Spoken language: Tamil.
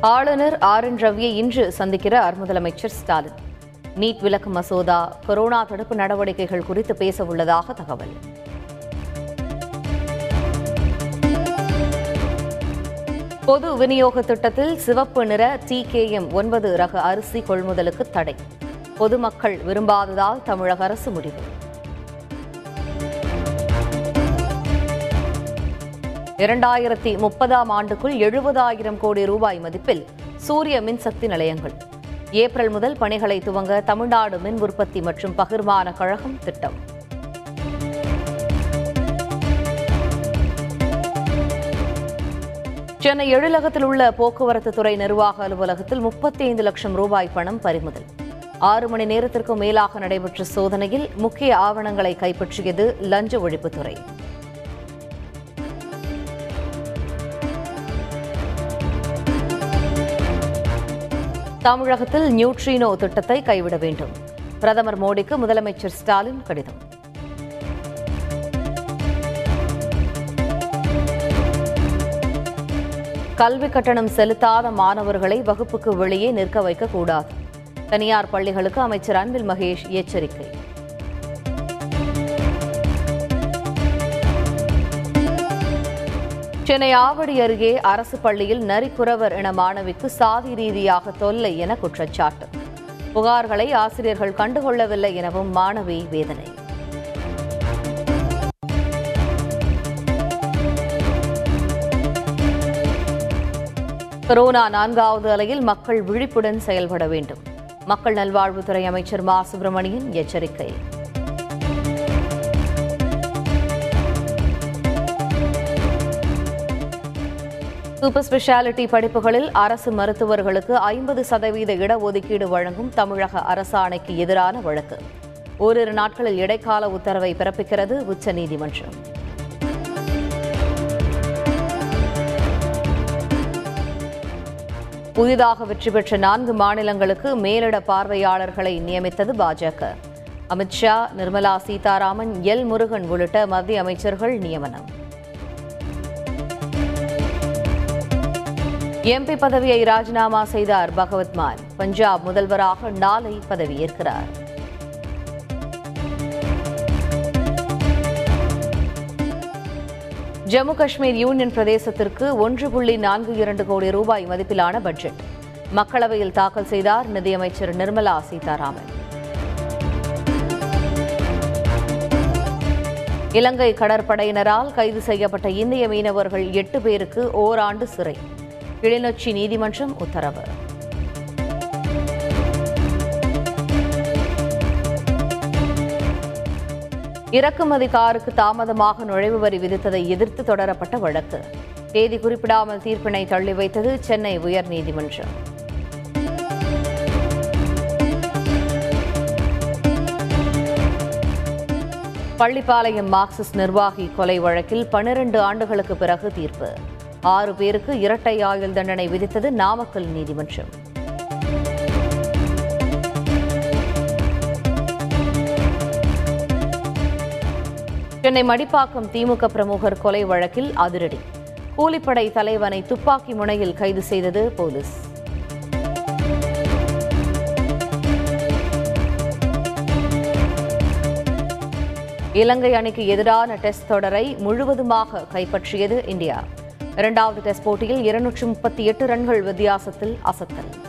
ஆளுநர் ஆர் என் ரவியை இன்று சந்திக்கிறார் முதலமைச்சர் ஸ்டாலின். நீட் விலக்கு மசோதா கொரோனா தடுப்பு நடவடிக்கைகள் குறித்து பேச உள்ளதாக தகவல். பொது விநியோக திட்டத்தில் சிவப்பு நிற டி கே எம் ஒன்பது ரக அரிசி கொள்முதலுக்கு தடை. பொதுமக்கள் விரும்பாததால் தமிழக அரசு முடிவு. இரண்டாயிரத்தி முப்பதாம் ஆண்டுக்குள் எழுபதாயிரம் கோடி ரூபாய் மதிப்பில் சூரிய மின்சக்தி நிலையங்கள். ஏப்ரல் முதல் பணிகளை துவங்க தமிழ்நாடு மின் உற்பத்தி மற்றும் பகிர்மான கழகம் திட்டம். சென்னை எழிலகத்தில் உள்ள போக்குவரத்து துறை நிர்வாக அலுவலகத்தில் முப்பத்தி ஐந்து லட்சம் ரூபாய் பணம் பறிமுதல். ஆறு மணி நேரத்திற்கும் மேலாக நடைபெற்ற சோதனையில் முக்கிய ஆவணங்களை கைப்பற்றியது லஞ்ச ஒழிப்புத்துறை. தமிழகத்தில் நியூட்ரினோ திட்டத்தை கைவிட வேண்டும். பிரதமர் மோடிக்கு முதலமைச்சர் ஸ்டாலின் கடிதம். கல்வி கட்டணம் செலுத்தாத மாணவர்களை வகுப்புக்கு வெளியே நிற்க வைக்கக்கூடாது. தனியார் பள்ளிகளுக்கு அமைச்சர் அன்பில் மகேஷ் எச்சரிக்கை. சென்னை ஆவடி அருகே அரசு பள்ளியில் நரிக்குறவர் என மாணவிக்கு சாதி ரீதியாக தொல்லை என குற்றச்சாட்டு. புகார்களை ஆசிரியர்கள் கண்டுகொள்ளவில்லை எனவும் மாணவி வேதனை. கொரோனா நான்காவது அலையில் மக்கள் விழிப்புடன் செயல்பட வேண்டும். மக்கள் நல்வாழ்வுத்துறை அமைச்சர் மா. சுப்பிரமணியன் எச்சரிக்கை. சூப்பர் ஸ்பெஷாலிட்டி படிப்புகளில் அரசு மருத்துவர்களுக்கு ஐம்பது சதவீத இடஒதுக்கீடு வழங்கும் தமிழக அரசாணைக்கு எதிரான வழக்கு. ஓரிரு நாட்களில் இடைக்கால உத்தரவை பிறப்பிக்கிறது உச்சநீதிமன்றம். புதிதாக வெற்றி பெற்ற நான்கு மாநிலங்களுக்கு மேலிட பார்வையாளர்களை நியமித்தது பாஜக. அமித்ஷா நிர்மலா சீதாராமன் எல் முருகன் உள்ளிட்ட மத்திய அமைச்சர்கள் நியமனம். எம்பி பதவியை ராஜினாமா செய்தார் பகவத் மான். பஞ்சாப் முதல்வராக நாளை பதவியேற்கிறார். ஜம்மு காஷ்மீர் யூனியன் பிரதேசத்திற்கு ஒன்று புள்ளி நான்கு இரண்டு கோடி ரூபாய் மதிப்பிலான பட்ஜெட். மக்களவையில் தாக்கல் செய்தார் நிதியமைச்சர் நிர்மலா சீதாராமன். இலங்கை கடற்படையினரால் கைது செய்யப்பட்ட இந்திய மீனவர்கள் எட்டு பேருக்கு ஓராண்டு சிறை. கிளிநொச்சி நீதிமன்றம் உத்தரவு. இறக்குமதி காருக்கு தாமதமாக நுழைவு வரி விதித்ததை எதிர்த்து தொடரப்பட்ட வழக்கு. தேதி குறிப்பிடாமல் தீர்ப்பினை தள்ளி வைத்தது சென்னை உயர்நீதிமன்றம். பள்ளிப்பாளையம் மார்க்சிஸ்ட் நிர்வாகி கொலை வழக்கில் பனிரண்டு ஆண்டுகளுக்கு பிறகு தீர்ப்பு. ஆறு பேருக்கு இரட்டை ஆயுள் தண்டனை விதித்தது நாமக்கல் நீதிமன்றம். சென்னை மடிப்பாக்கம் திமுக பிரமுகர் கொலை வழக்கில் அதிரடி. கூலிப்படை தலைவனை துப்பாக்கி முனையில் கைது செய்தது போலீஸ். இலங்கை அணிக்கு எதிரான டெஸ்ட் தொடரை முழுவதுமாக கைப்பற்றியது இந்தியா. இரண்டாவது டெஸ்ட் போட்டியில் இருநூற்று முப்பத்தி எட்டு ரன்கள் வித்தியாசத்தில் அசத்தல்.